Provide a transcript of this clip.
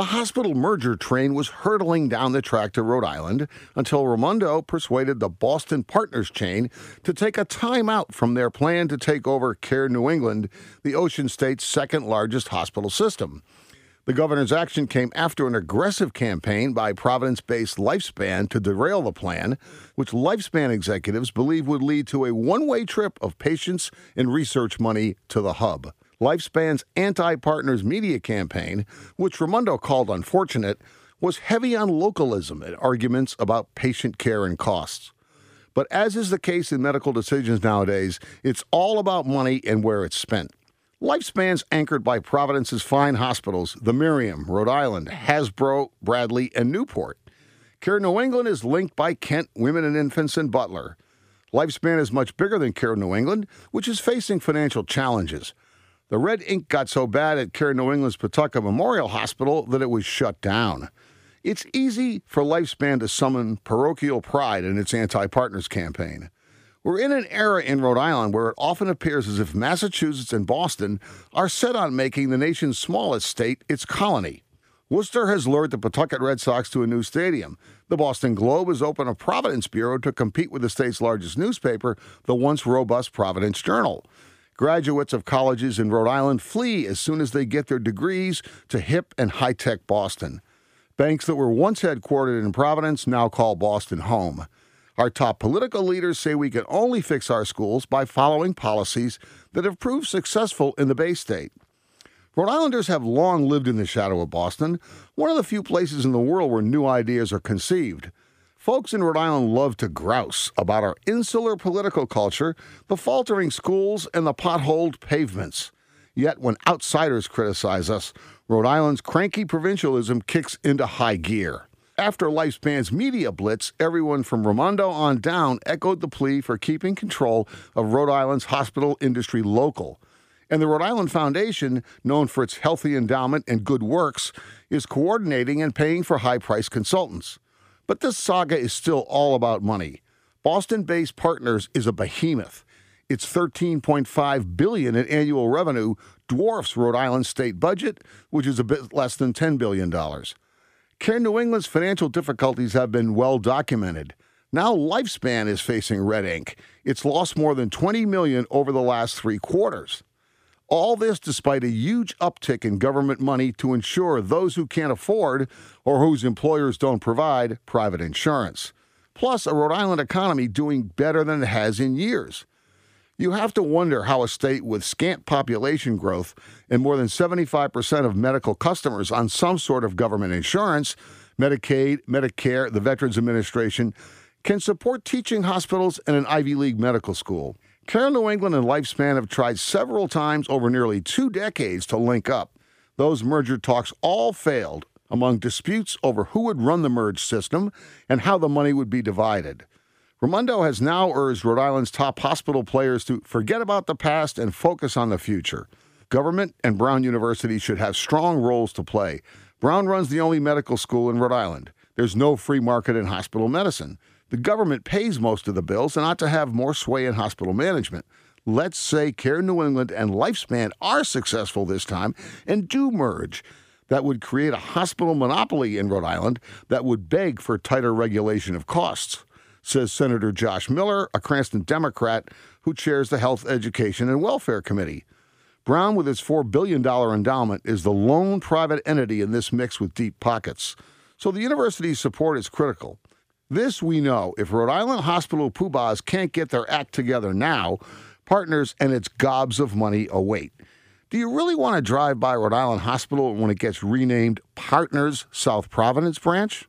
The hospital merger train was hurtling down the track to Rhode Island until Raimondo persuaded the Boston Partners chain to take a time out from their plan to take over Care New England, the Ocean State's second largest hospital system. The governor's action came after an aggressive campaign by Providence based Lifespan to derail the plan, which Lifespan executives believe would lead to a one way trip of patients and research money to the hub. Lifespan's anti partners media campaign, which Raimondo called unfortunate, was heavy on localism and arguments about patient care and costs. But as is the case in medical decisions nowadays, it's all about money and where it's spent. Lifespan's anchored by Providence's fine hospitals, the Miriam, Rhode Island, Hasbro, Bradley, and Newport. Care New England is linked by Kent Women and Infants and Butler. Lifespan is much bigger than Care New England, which is facing financial challenges. The red ink got so bad at Care New England's Pawtucket Memorial Hospital that it was shut down. It's easy for Lifespan to summon parochial pride in its anti partners campaign. We're in an era in Rhode Island where it often appears as if Massachusetts and Boston are set on making the nation's smallest state its colony. Worcester has lured the Pawtucket Red Sox to a new stadium. The Boston Globe has opened a Providence bureau to compete with the state's largest newspaper, the once robust Providence Journal. Graduates of colleges in Rhode Island flee as soon as they get their degrees to hip and high tech Boston. Banks that were once headquartered in Providence now call Boston home. Our top political leaders say we can only fix our schools by following policies that have proved successful in the Bay State. Rhode Islanders have long lived in the shadow of Boston, one of the few places in the world where new ideas are conceived. Folks in Rhode Island love to grouse about our insular political culture, the faltering schools, and the potholed pavements. Yet, when outsiders criticize us, Rhode Island's cranky provincialism kicks into high gear. After Lifespan's media blitz, everyone from Raimondo on down echoed the plea for keeping control of Rhode Island's hospital industry local. And the Rhode Island Foundation, known for its healthy endowment and good works, is coordinating and paying for high priced consultants. But this saga is still all about money. Boston-based Partners is a behemoth. Its 13.5 billion in annual revenue dwarfs Rhode Island's state budget, which is a bit less than 10 billion dollars. Care New England's financial difficulties have been well documented. Now Lifespan is facing red ink. It's lost more than 20 million over the last 3 quarters. All this despite a huge uptick in government money to insure those who can't afford or whose employers don't provide private insurance. Plus, a Rhode Island economy doing better than it has in years. You have to wonder how a state with scant population growth and more than 75% of medical customers on some sort of government insurance, Medicaid, Medicare, the Veterans Administration, can support teaching hospitals and an Ivy League medical school. Care New England and Lifespan have tried several times over nearly two decades to link up. Those merger talks all failed among disputes over who would run the merged system and how the money would be divided. Raimondo has now urged Rhode Island's top hospital players to forget about the past and focus on the future. Government and Brown University should have strong roles to play. Brown runs the only medical school in Rhode Island. There's no free market in hospital medicine. The government pays most of the bills and ought to have more sway in hospital management. Let's say Care New England and Lifespan are successful this time and do merge. That would create a hospital monopoly in Rhode Island that would beg for tighter regulation of costs, says Senator Josh Miller, a Cranston Democrat who chairs the Health, Education, and Welfare Committee. Brown, with its $4 billion endowment, is the lone private entity in this mix with deep pockets. So the university's support is critical. This we know. If Rhode Island hospital poobahs can't get their act together now, partners and its gobs of money await. Do you really want to drive by Rhode Island Hospital when it gets renamed Partners South Providence Branch?